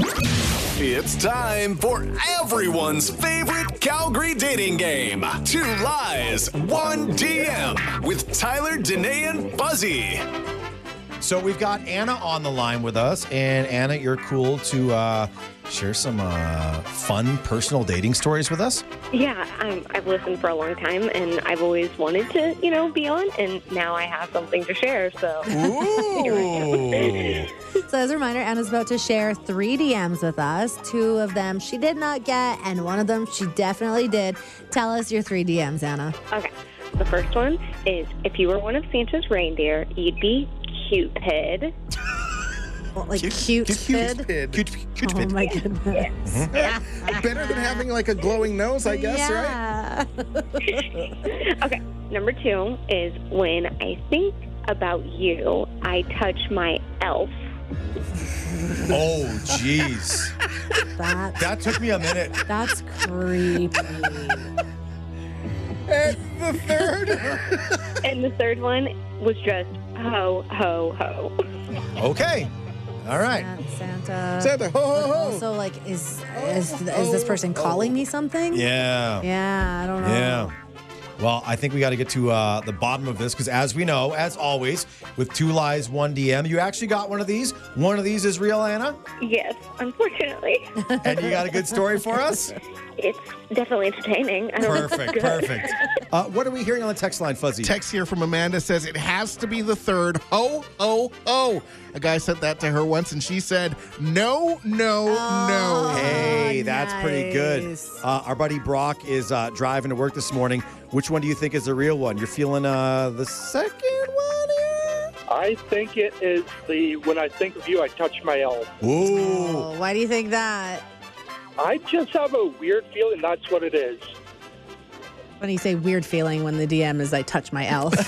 It's time for everyone's favorite Calgary dating game. Two lies, one DM with Tyler, Danae, and Fuzzy. So we've got Anna on the line with us, and Anna, you're cool to uh, share some uh, fun personal dating stories with us. Yeah, I'm, I've listened for a long time, and I've always wanted to, you know, be on, and now I have something to share. So, Ooh. So, as a reminder, Anna's about to share three DMs with us. Two of them she did not get, and one of them she definitely did. Tell us your three DMs, Anna. okay. The first one is if you were one of Santa's reindeer, you'd be Cupid. Well, like Cute- cute, Cute kid. kid. Cute, cute Oh my goodness. Mm-hmm. Better than having like a glowing nose, I guess, right? Okay. Number two is when I think about you, I touch my elf. Oh, jeez. That, That took me a minute. that's creepy. And the third. And the third one was just ho, ho, ho. Okay. All right. Santa. Santa, ho, ho, ho. Also, like, is is is this person calling me something? Yeah. Yeah, I don't know. Yeah. Well, I think we got to get to uh, the bottom of this because, as we know, as always, with two lies, one DM, you actually got one of these. One of these is real, Anna, Yes, unfortunately. and you got a good story for us. It's definitely entertaining. I don't know if it's Perfect, good. perfect. Uh, what are we hearing on the text line, Fuzzy? Text here from Amanda says it has to be the third. Ho, ho, ho. A guy said that to her once, and she said, no, no, no. Hey, that's pretty good. Uh, our buddy Brock is uh, driving to work this morning. Which one do you think is the real one? You're feeling uh, the second one here? I think it is the when I think of you, I touch my elf. Ooh. Oh, why do you think that? I just have a weird feeling that's what it is. When you say weird feeling when the DM is I touch my elf.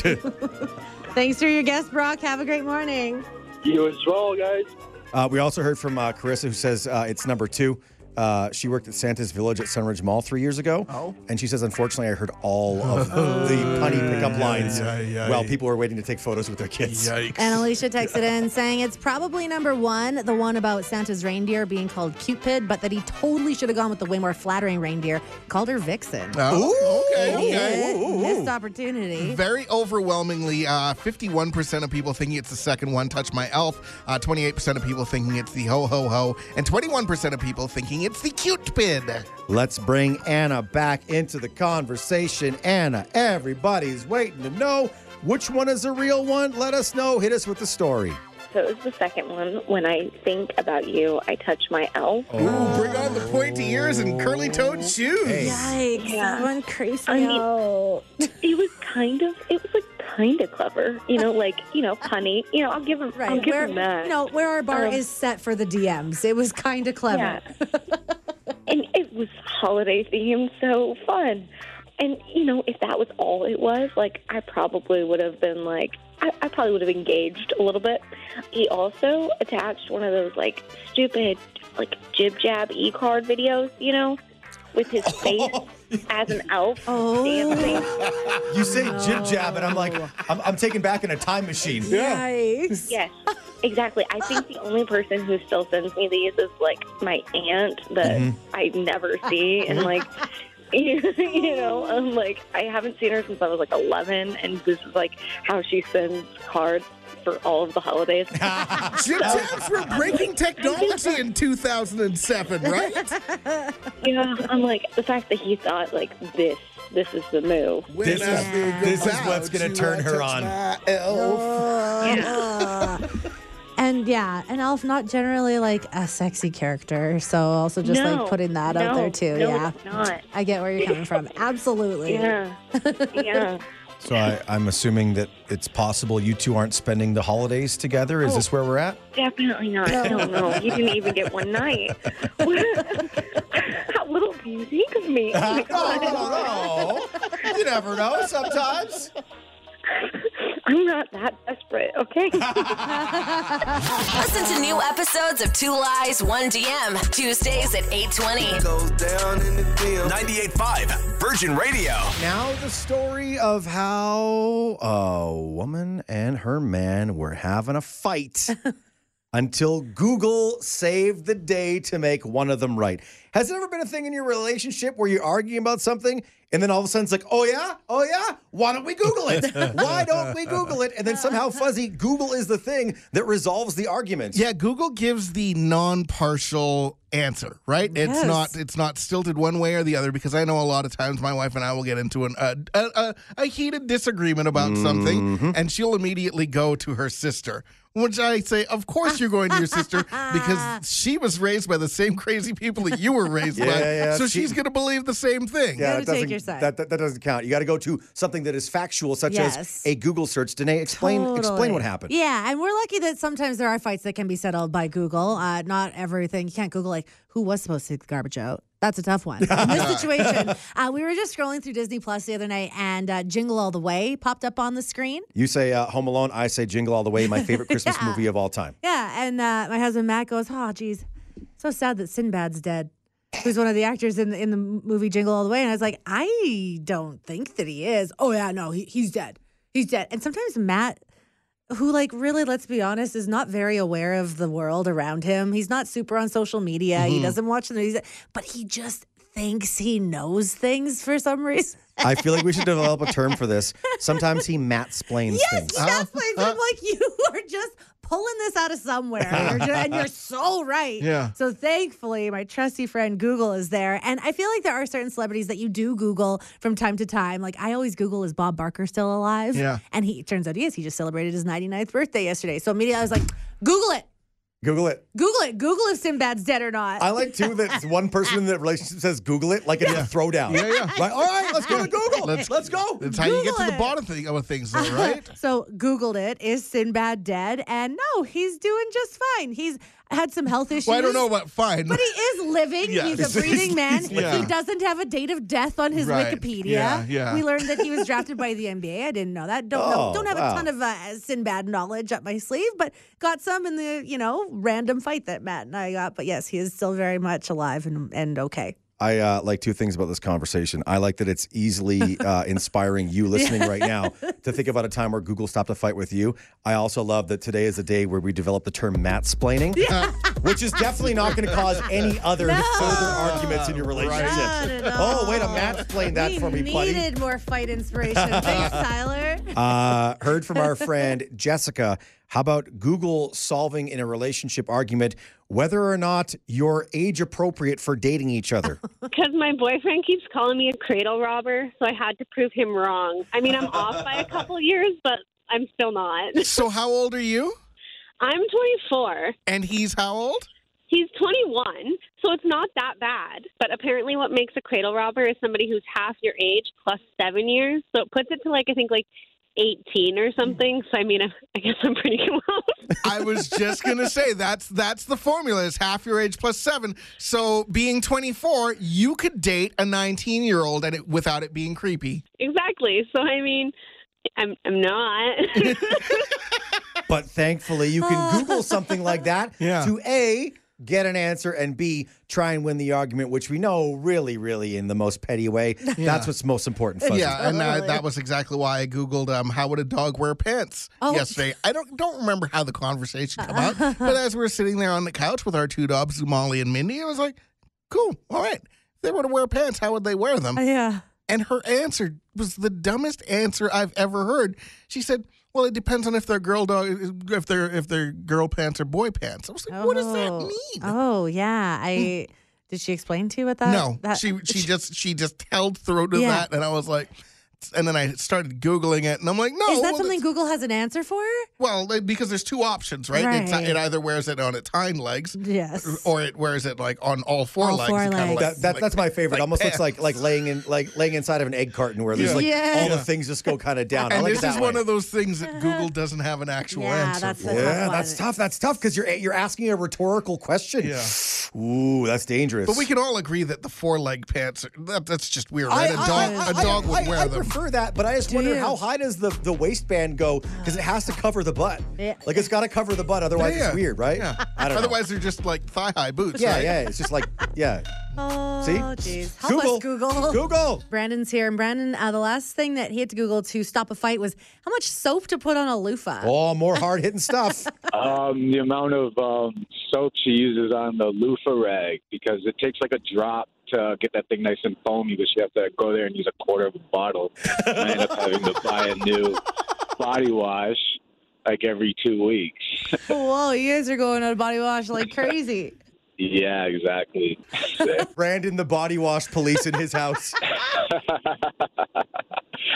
Thanks for your guest, Brock. Have a great morning. You as well, guys. Uh, we also heard from uh, Carissa, who says uh, it's number two. Uh, she worked at Santa's Village at Sunridge Mall three years ago. Oh. And she says, unfortunately, I heard all of the punny pickup lines yeah, yeah, while yeah. people were waiting to take photos with their kids. Yikes. And Alicia texted in saying it's probably number one, the one about Santa's reindeer being called Cupid, but that he totally should have gone with the way more flattering reindeer, called her Vixen. Oh, okay, okay. Idiot. Missed opportunity. Very overwhelmingly, uh, 51% of people thinking it's the second one, Touch My Elf. Uh, 28% of people thinking it's the Ho Ho Ho. And 21% of people thinking it's the Cute Pid. Let's bring Anna back into the conversation. Anna, everybody's waiting to know which one is the real one. Let us know. Hit us with the story. So it was the second one. When I think about you, I touch my elf. Ooh, bring on the pointy ears and curly toed shoes. Hey. Yikes, Yeah. that crazy I mean- out. It was kind of, it was like kind of clever. You know, like, you know, punny. You know, I'll give him, I'll Right, give where, him that. no, where our bar Um, is set for the DMs. It was kind of clever. Yeah. and it was holiday themed, so fun. And you know, if that was all it was, like I probably would have been like, I, I probably would have engaged a little bit. He also attached one of those like stupid, like jib jab e card videos, you know, with his oh. face as an elf Oh. dancing. You say jib jab, and I'm like, I'm, I'm taken back in a time machine. Yikes. Yes, exactly. I think the only person who still sends me these is like my aunt that mm-hmm. I never see, and like. You know, oh. I'm like, I haven't seen her since I was like 11, and this is like how she sends cards for all of the holidays. Jib jabs were breaking technology in 2007, right? yeah, I'm like, the fact that he thought like this, this is the move. This is- this is what's gonna turn her on. Oh. And yeah, an elf not generally like a sexy character, so also just No, like putting that out there too. no, yeah, it's not. I get where you're coming from. Absolutely. Yeah, yeah. So I, I'm assuming that it's possible you two aren't spending the holidays together. Is this oh, where we're at? Definitely not. No, no. You didn't even get one night. How little do you think of me? Oh my God. no. You never know. Sometimes. I'm not that desperate, okay? Listen to new episodes of Two Lies, One DM, Tuesdays at 820. Goes down in the DM. 98.5 Virgin Radio. Now, the story of how a woman and her man were having a fight until Google saved the day to make one of them right. Has it ever been a thing in your relationship where you're arguing about something and then all of a sudden it's like, oh yeah, oh yeah, why don't we Google it? why don't we Google it? And then somehow fuzzy, Google is the thing that resolves the argument. Yeah, Google gives the non-partial answer, right? It's not it's not stilted one way or the other because I know a lot of times my wife and I will get into an, a, a, a, a heated disagreement about something, mm-hmm. and she'll immediately go to her sister. Which I say, of course you're going to your sister because she was raised by the same crazy people that you were raised by. Yeah, yeah, so she- she's going to believe the same thing. Yeah, that doesn't, your side. That, that, that doesn't count. You got to go to something that is factual, such Yes. as a Google search. Danae, explain explain what happened. Yeah, and we're lucky that sometimes there are fights that can be settled by Google. Uh, not everything. You can't Google like who was supposed to take the garbage out. That's a tough one. In this situation, uh, we were just scrolling through Disney Plus the other night, and uh, Jingle All the Way popped up on the screen. You say uh, Home Alone, I say Jingle All the Way, my favorite Christmas Yeah. movie of all time. Yeah, and uh, my husband Matt goes, "Oh, geez, so sad that Sinbad's dead." Who's one of the actors in the, in the movie Jingle All the Way? And I was like, I don't think that he is. Oh yeah, no, he, he's dead. He's dead. And sometimes Matt, who like really, let's be honest, is not very aware of the world around him. He's not super on social media. He mm-hmm. doesn't watch the news, but he just thinks he knows things for some reason. I feel like we should develop a term for this. Sometimes he Matt splains Yes, things. that's why I'm like, you are just pulling this out of somewhere. You're ju- and you're so right. Yeah. So thankfully, my trusty friend Google is there. And I feel like there are certain celebrities that you do Google from time to time. Like I always Google, is Bob Barker still alive? Yeah. And he turns out he is. He just celebrated his 99th birthday yesterday. So immediately I was like, Google it. Google it. Google it. Google if Sinbad's dead or not. I like too that one person in the relationship says Google it like it's a throwdown. Yeah, yeah. Like, all right, let's go to Google. Let's- Let's, go. That's how you get to Google the bottom thing of things, though, right? So Googled it. Is Sinbad dead? And no, he's doing just fine. He's had some health issues. well, I don't know about fine. But he is living. Yeah. He's a breathing man. Yeah. He doesn't have a date of death on his Right. Wikipedia. Yeah, yeah. We learned that he was drafted by the NBA. I didn't know that. Don't Oh, know, don't have wow. a ton of uh, Sinbad knowledge up my sleeve, but got some in the you know random fight that Matt and I got. But yes, he is still very much alive and and okay. I uh, like two things about this conversation. I like that it's easily uh, inspiring you listening right now to think about a time where Google stopped a fight with you. I also love that today is a day where we develop the term Matt splaining, which is definitely not going to cause any other further arguments in your relationship. Oh, wait a explain that we for me, buddy. We needed more fight inspiration. Thanks, Tyler. Uh, heard from our friend Jessica. How about Google solving in a relationship argument whether or not you're age appropriate for dating each other? Because my boyfriend keeps calling me a cradle robber, so I had to prove him wrong. I mean, I'm off by a couple years, but I'm still not. so how old are you? I'm 24. And he's how old? He's 21, so it's not that bad. But apparently, what makes a cradle robber is somebody who's half your age plus seven years. So it puts it to like, I think, like 18 or something. So I mean, I, I guess I'm pretty close. I was just gonna say that's that's the formula. Is half your age plus seven. So being 24, you could date a 19 year old and it without it being creepy. exactly. So I mean, I'm I'm not. But thankfully, you can Google something like that Yeah. to A, get an answer, and B, try and win the argument, which we know really, really in the most petty way. That's what's most important. Fuzzy. Yeah, and uh, that was exactly why I googled um, how would a dog wear pants Oh. yesterday. I don't don't remember how the conversation came out, but as we were sitting there on the couch with our two dogs, Molly and Mindy, I was like, "Cool, all right." If they were to wear pants, how would they wear them? Yeah. And her answer was the dumbest answer I've ever heard. She said, "Well, it depends on if they're girl dog, if they're if they're girl pants or boy pants." I was like, "What does that Oh. mean?" Oh yeah. I mm. did she explain to you what that? no, that, she she just she just held through to Yeah. that, and I was like, and then I started googling it, and I'm like, "No, Is that well, something Google has an answer for? Well, because there's two options, right? Right. it either wears it on its hind legs, Yes. or it wears it like on all four All legs. four kinda legs. like- That, that, like- that's my favorite. like Almost looks like like laying in like laying inside of an egg carton where there's Yeah. like Yeah. all the things just go kind of down. I And like this it is that one way. of those things that Google doesn't have an actual Yeah, answer that's for. the- yeah, tough that's tough. That's tough because you're you're asking a rhetorical question. Yeah. Ooh, that's dangerous. But we can all agree that the four leg pants, are, that, that's just weird, I, right? A I- dog, I- a dog I- would I- wear I them. Prefer that, but I just Do wonder you? how high does the, the waistband go? Because it has to cover the butt. Yeah. Like it's got to cover the butt, otherwise Yeah. it's weird, right? Yeah. I don't Otherwise, they're just like thigh high boots. Yeah, right? yeah. It's just like, yeah. Oh, See? jeez. Help us, Google. Google. Brandon's here, and Brandon, uh, the last thing that he had to Google to stop a fight was how much soap to put on a loofah. Oh, more hard hitting stuff. Um, the amount of um, soap she uses on the loofah rag because it takes like a drop to get that thing nice and foamy, but you have to go there and use a quarter of a bottle. And I end up having to buy a new body wash like every two weeks. Whoa, you guys are going on body wash like crazy. Yeah, exactly. Brandon, the body wash police in his house.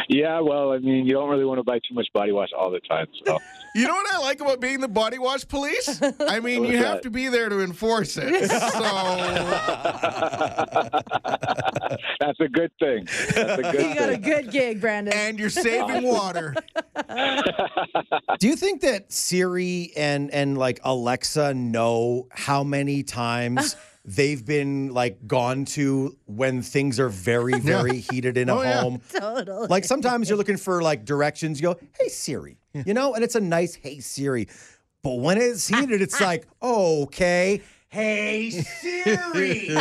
yeah, well, I mean, you don't really want to buy too much body wash all the time. So You know what I like about being the body wash police? I mean, you have that? to be there to enforce it. So that's a good thing. That's a good You got a good gig, Brandon. and you're saving water. Do you think that Siri and and like Alexa know how many times they've been like gone to when things are very very heated in a Oh, yeah. home? totally. Like sometimes you're looking for like directions, you go, "Hey Siri," you know, and it's a nice "Hey Siri," but when it's heated, it's like, "Okay, hey Siri,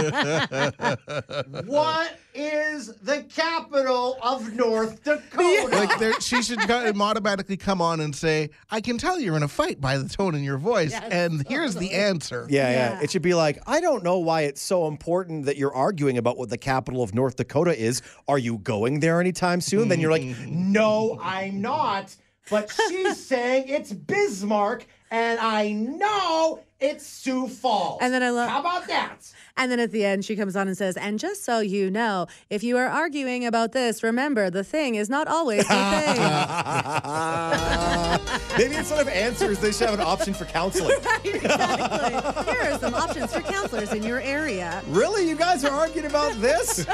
what is the capital of North Dakota?" Like there, she should go- automatically come on and say, "I can tell you're in a fight by the tone in your voice." and here's the answer. Yeah, yeah, Yeah. It should be like, I don't know why it's so important that you're arguing about what the capital of North Dakota is. Are you going there anytime soon? Then you're like, mm-hmm. no, I'm not. But she's saying it's Bismarck, and I know it's Sioux Falls. And then I love- How about that? And then at the end, she comes on and says, And just so you know, if you are arguing about this, remember the thing is not always the thing. Maybe instead of answers, they should have an option for counseling. right, exactly. Here are some options for counselors in your area. Really? You guys are arguing about this?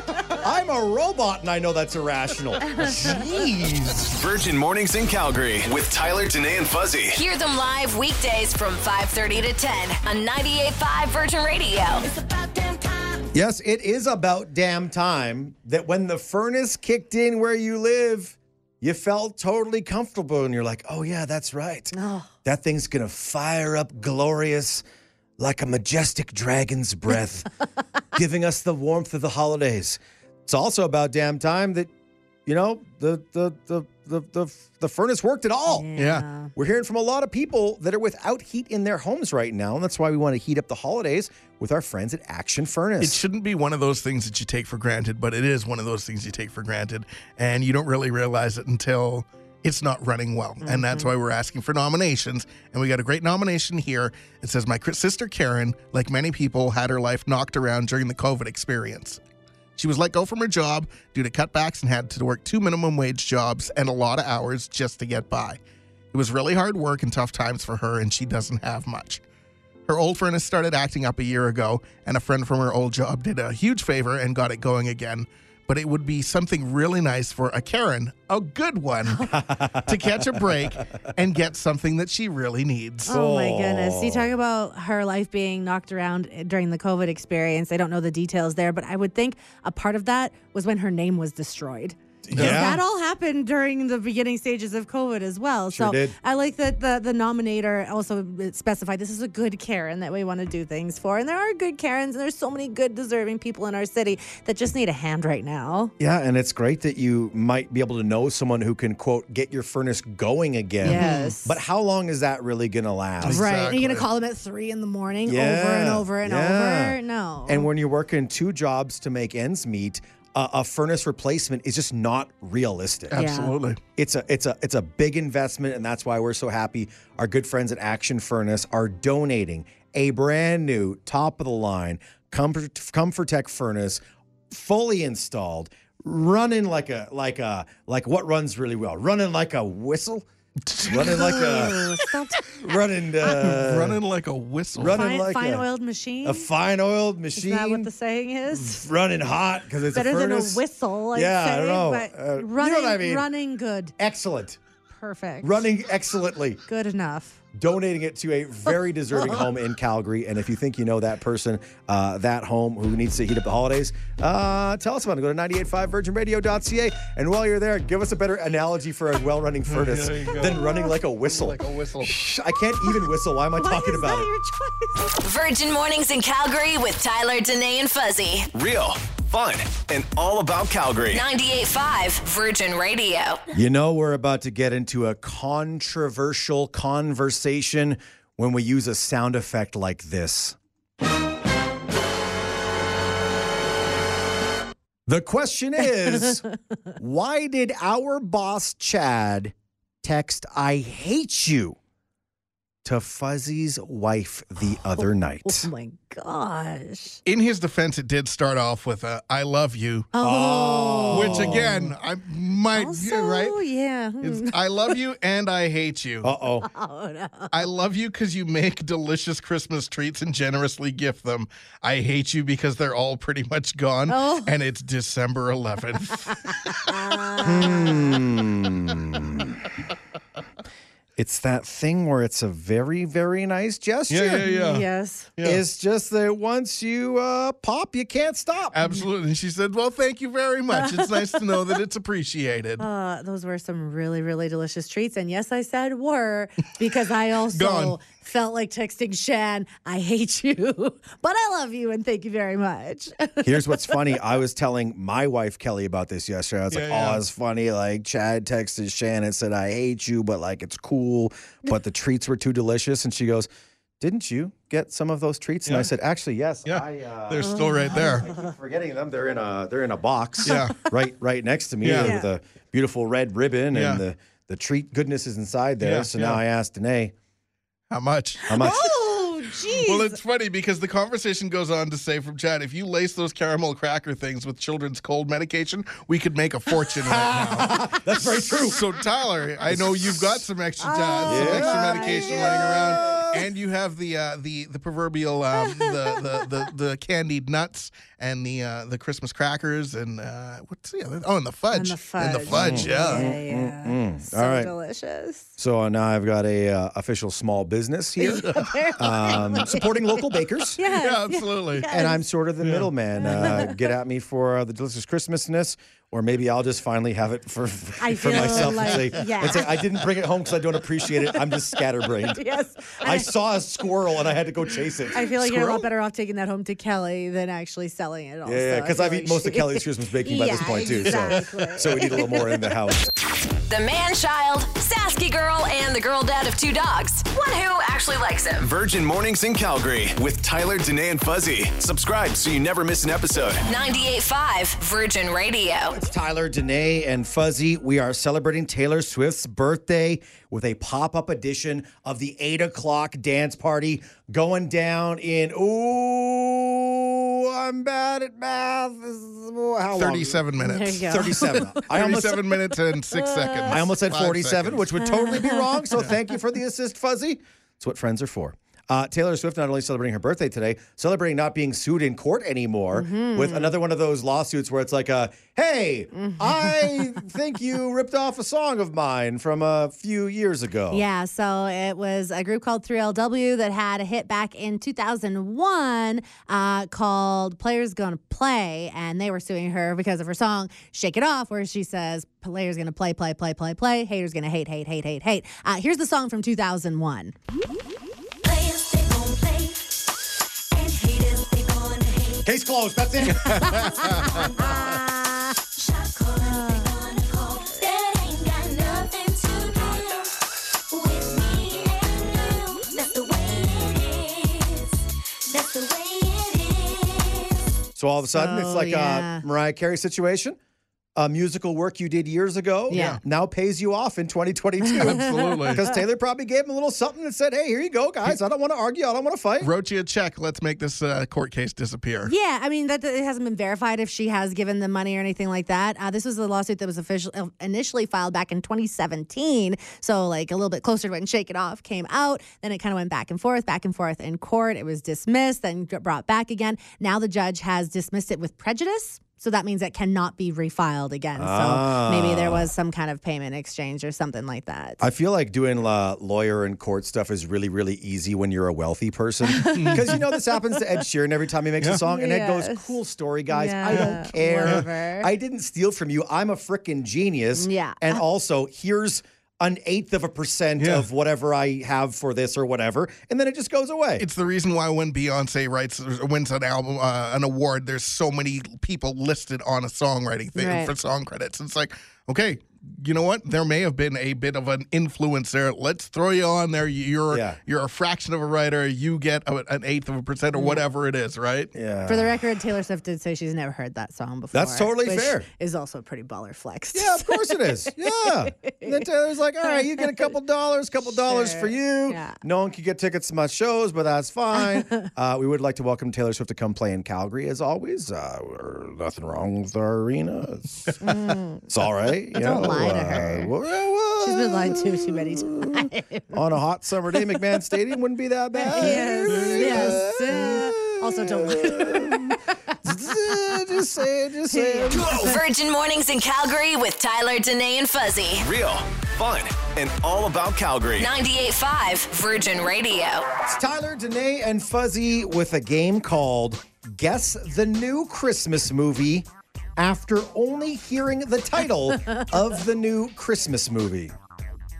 I'm a robot and I know that's irrational. Jeez. Virgin Mornings in Calgary with Tyler, Danae, and Fuzzy. Hear them live weekdays from 5:30 to 10 on 98.5 Virgin Radio. Yes, it is about damn time that when the furnace kicked in where you live, you felt totally comfortable and you're like, oh, yeah, that's right. Oh. That thing's going to fire up glorious like a majestic dragon's breath, giving us the warmth of the holidays. It's also about damn time that, you know, the, the, the, the, the, the furnace worked at all. Yeah. We're hearing from a lot of people that are without heat in their homes right now. And that's why we want to heat up the holidays with our friends at Action Furnace. It shouldn't be one of those things that you take for granted, but it is one of those things you take for granted, and you don't really realize it until it's not running well. And mm-hmm. that's why we're asking for nominations. And we got a great nomination here. It says, My sister Karen, like many people, had her life knocked around during the COVID experience. She was let go from her job due to cutbacks and had to work two minimum wage jobs and a lot of hours just to get by. It was really hard work and tough times for her, and she doesn't have much. Her old furnace started acting up a year ago, and a friend from her old job did a huge favor and got it going again. But it would be something really nice for a Karen, a good one, to catch a break and get something that she really needs. Oh my goodness. You talk about her life being knocked around during the COVID experience. I don't know the details there, but I would think a part of that was when her name was destroyed. 'Cause Yeah. That all happened during the beginning stages of COVID as well. Sure so did. I like that the, the nominator also specified this is a good Karen that we want to do things for. And there are good Karens, and there's so many good, deserving people in our city that just need a hand right now. Yeah, and it's great that you might be able to know someone who can, quote, get your furnace going again. Yes. But how long is that really going to last? Right. And you're going to call them at three in the morning over and over and yeah. over? No. And when you're working two jobs to make ends meet, uh, a furnace replacement is just not realistic. Absolutely. It's a it's a it's a big investment, and that's why we're so happy. Our good friends at Action Furnace are donating a brand new, top of the line Comfort Comfortech furnace, fully installed, running like a like a like what runs really well, running like a whistle, running like a running uh, Running like a whistle. running fine, like fine a, oiled machine. a fine oiled machine. Is machine, that what the saying is? running hot because it's Better a than a whistle. I'd Yeah, I don't know. But Uh, you know what I mean. running good. Excellent, Perfect. running excellently. good enough. Donating it to a very deserving home in Calgary. And if you think you know that person, uh, that home who needs to heat up the holidays, uh, tell us about it. Go to 985virginradio.ca. And while you're there, give us a better analogy for a well running furnace There you go. than running like a whistle. Like a whistle. Shh, I can't even whistle. Why am I Why talking is about that it? your choice? Virgin Mornings in Calgary with Tyler, Danae, and Fuzzy. Real, fun, and all about Calgary. 98.5 Virgin Radio. You know, we're about to get into a controversial conversation when we use a sound effect like this. The question is why did our boss, Chad, text, I hate you to Fuzzy's wife the other night? Oh my gosh. In his defense, it did start off with a "I love you," Oh. which again, I might Also, right. Yeah. It's, hmm. I love you and I hate you. Uh oh. Oh no. I love you because you make delicious Christmas treats and generously gift them. I hate you because they're all pretty much gone, Oh. and it's December 11th. Hmm. It's that thing where it's a very, very nice gesture. yeah, yeah, yeah. Yes. Yeah. It's just that once you uh, pop, you can't stop. Absolutely. And she said, Well, thank you very much. It's nice to know that it's appreciated. Uh, those were some really, really delicious treats. And yes, I said were because I also Gone. Felt like texting Shan, I hate you, but I love you and thank you very much. Here's what's funny. I was telling my wife Kelly about this yesterday. I was like, Yeah, "Oh, it's funny." Like Chad texted Shan and said, "I hate you," but like it's cool. But the treats were too delicious, and she goes, "Didn't you get some of those treats?" And I said, "Actually, yes. Yeah. I, uh, They're still right there. I keep forgetting them. They're in a they're in a box. Yeah. right right next to me Yeah. with a beautiful red ribbon, Yeah. and the the treat goodness is inside there. Yeah, so now. I asked Danae How much? how much. oh, jeez. Well, it's funny because the conversation goes on to say from Chad, if you lace those caramel cracker things with children's cold medication, we could make a fortune right now. That's very true. So, Tyler, I know you've got some extra, Chad, some Yeah. extra medication laying around, Yeah. and you have the uh, the the proverbial um, the, the the the candied nuts and the uh, the Christmas crackers and uh, what's the other? Oh, and the fudge. And the fudge. And the fudge, yeah. Yeah, yeah. Mm, So all right. delicious. So uh, now I've got a uh, official small business here, um, supporting local bakers. Yes, Yeah, absolutely. and I'm sort of the middleman. Uh, get at me for uh, the delicious Christmasness, or maybe I'll just finally have it for for, I for myself like- and say, yeah. and say I didn't bring it home because I don't appreciate it. I'm just scatterbrained. Yes. I saw a squirrel and I had to go chase it. I feel like you're a lot better off taking that home to Kelly than actually selling it. Also. yeah, because I've like eaten most of Kelly's Christmas baking by this Yeah, point too. So, so we need a little more in the house. The man child, Sasky girl, and the girl dad of two dogs. One who actually likes him. Virgin Mornings in Calgary with Tyler, Danae, and Fuzzy. Subscribe so you never miss an episode. 98.5 Virgin Radio. It's Tyler, Danae, and Fuzzy. We are celebrating Taylor Swift's birthday with a pop up edition of the 8 o'clock dance party going down in, ooh, I'm bad at math. This is- How long? 37 minutes. There you go. 37. I almost, 37 minutes and six seconds. I almost said 47, seconds. which would totally be wrong. So thank you for the assist, Fuzzy. It's what friends are for. Uh, Taylor Swift not only celebrating her birthday today, celebrating not being sued in court anymore Mm-hmm. with another one of those lawsuits where it's like, a, "Hey, Mm-hmm. I think you ripped off a song of mine from a few years ago." Yeah, so it was a group called 3LW that had a hit back in 2001 uh, called Players Gonna Play, and they were suing her because of her song Shake It Off, where she says, Players gonna play, play, play, play, play, haters gonna hate, hate, hate, hate, hate. Uh, here's the song from 2001. The That's it. so all of a sudden, it's like oh, yeah. a Mariah Carey situation. A musical work you did years ago Yeah. now pays you off in 2022. Absolutely. Because Taylor probably gave him a little something and said, hey, here you go, guys. I don't want to argue. I don't want to fight. Wrote you a check. Let's make this uh, court case disappear. Yeah, I mean that it hasn't been verified if she has given the money or anything like that. Uh, this was a lawsuit that was official, uh, initially filed back in 2017, so like a little bit closer to when Shake It Off came out. Then it kind of went back and forth, back and forth in court. It was dismissed, then brought back again. Now the judge has dismissed it with prejudice. So that means it cannot be refiled again. So maybe there was some kind of payment exchange or something like that. I feel like doing uh, lawyer and court stuff is really, really easy when you're a wealthy person. Because you know this happens to Ed Sheeran every time he makes a song, and Ed goes, "Cool story, guys. I don't care. whatever. I didn't steal from you. I'm a freaking genius. Yeah. And also, here's an eighth of a percent Yeah. of whatever I have for this or whatever, and then it just goes away. It's the reason why when Beyonce writes or wins an album, uh, an award, there's so many people listed on a songwriting thing Right. for song credits. It's like, okay, you know what? There may have been a bit of an influencer. Let's throw you on there. You're Yeah. you're a fraction of a writer. You get a, an eighth of a percent or whatever it is, right? yeah. For the record, Taylor Swift did say she's never heard that song before. That's totally which fair. Is also pretty baller flexed. Yeah, of course it is. Yeah. And then Taylor's like, all right, you get a couple dollars, couple dollars for you. Yeah. No one can get tickets to my shows, but that's fine. uh, we would like to welcome Taylor Swift to come play in Calgary as always. Uh, nothing wrong with our arena. It's, it's all right. You know, lie to her. well, well, She's been lied to too many times. on a hot summer day, McMahon Stadium wouldn't be that bad. yes, yes. Uh, also, don't lie. just saying, just saying. Virgin Mornings in Calgary with Tyler, Danae, and Fuzzy. Real, fun, and all about Calgary. 98.5 Virgin Radio. It's Tyler, Danae, and Fuzzy with a game called Guess the New Christmas Movie after only hearing the title of the new Christmas movie.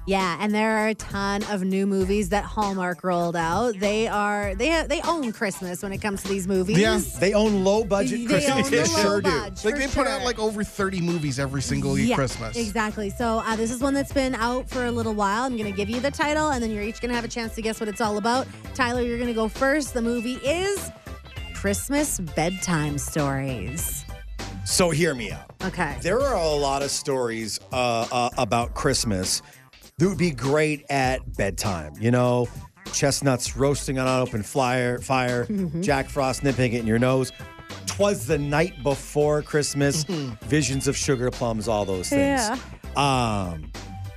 Yeah, and there are a ton of new movies that Hallmark rolled out. They are they have, they own Christmas when it comes to these movies. Yeah. They own low budget They Christmas. own They the sure low do. budge, Like for they put out like over 30 movies every single Yeah, Christmas. Exactly. So uh, this is one that's been out for a little while. I'm going to give you the title, and then you're each going to have a chance to guess what it's all about. Tyler, you're going to go first. The movie is Christmas Bedtime Stories. So hear me out. Okay. There are a lot of stories uh, uh, about Christmas that would be great at bedtime. You know, chestnuts roasting on an open fire, fire Mm-hmm. Jack Frost nipping it in your nose. Twas the night before Christmas, visions of sugar plums, all those things. Mm-hmm. Yeah. Um,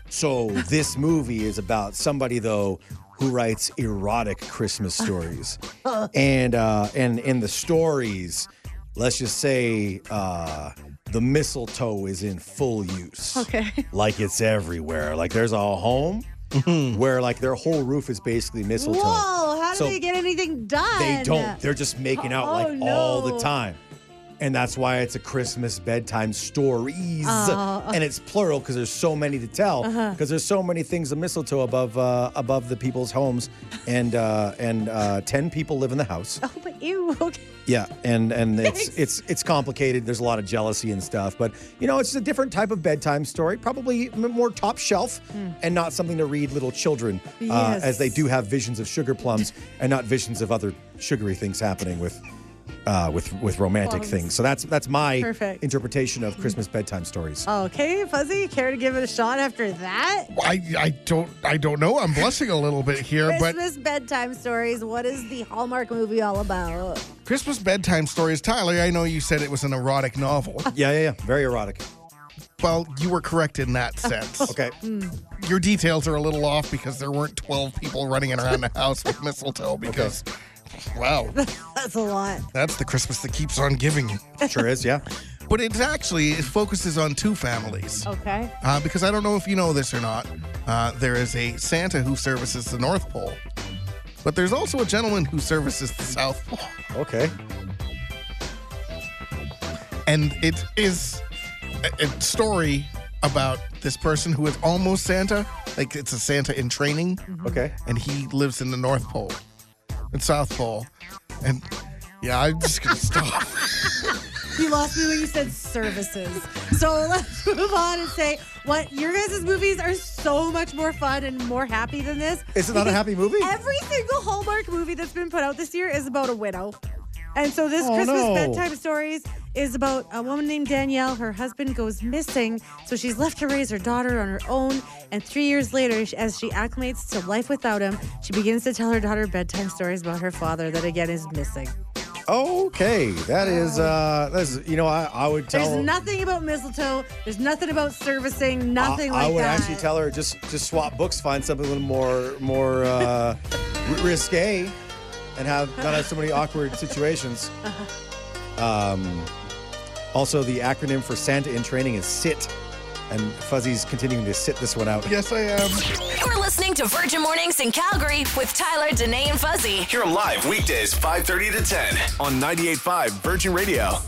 so this movie is about somebody though who writes erotic Christmas stories, and uh, and in the stories, let's just say uh, the mistletoe is in full use. Okay. like it's everywhere. Like there's a home where like their whole roof is basically mistletoe. Whoa, how do So they get anything done? They don't. They're just making out Oh, like all the no. time. And that's why it's a Christmas bedtime stories. Oh. And it's plural because there's so many to tell. Because Uh-huh. there's so many things of mistletoe above uh, above the people's homes. And uh, and uh, ten people live in the house. Oh, but ew. Okay. Yeah, and and it's it's it's complicated. There's a lot of jealousy and stuff, but you know, it's a different type of bedtime story. Probably more top shelf, and not something to read little children, uh. Yes. as they do have visions of sugar plums and not visions of other sugary things happening with. Uh, with with romantic Plums. things, so that's that's my Perfect. interpretation of Christmas bedtime stories. Okay, Fuzzy, care to give it a shot after that? I, I don't I don't know. I'm blushing a little bit here, but Christmas bedtime stories. What is the Hallmark movie all about? Christmas bedtime stories. Tyler, I know you said it was an erotic novel. Yeah, yeah, yeah, very erotic. well, you were correct in that sense. Okay, Your details are a little off because there weren't 12 people running around the house with mistletoe because, wow, That's a lot. that's the Christmas that keeps on giving you. sure is. Yeah, But it actually, it focuses on two families. Okay. Uh, because I don't know if you know this or not, uh, there is a Santa who services the North Pole, but there's also a gentleman who services the South Pole. okay. And it is a, a story about this person who is almost Santa, like it's a Santa in training, Okay. and he lives in the North Pole and South Pole. And yeah, I'm just gonna stop. You lost me when you said services. So let's move on and say what your guys' movies are so much more fun and more happy than this. Is it not a happy movie? Every single Hallmark movie that's been put out this year is about a widow. And so this Oh, Christmas no. bedtime stories is about a woman named Danielle. Her husband goes missing, so she's left to raise her daughter on her own. And three years later, as she acclimates to life without him, she begins to tell her daughter bedtime stories about her father that again is missing. Okay, that is uh, that's you know I, I would tell. There's nothing about mistletoe. There's nothing about servicing. Nothing I, like I would that. actually tell her just just swap books, find something a little more more uh, risque, and have not have so many awkward situations. Uh-huh. Um, Also, the acronym for Santa in training is SIT, and Fuzzy's continuing to sit this one out. Yes, I am. You're listening to Virgin Mornings in Calgary with Tyler, Danae, and Fuzzy. Hear 'em live weekdays 5:30 to 10 on 98.5 Virgin Radio.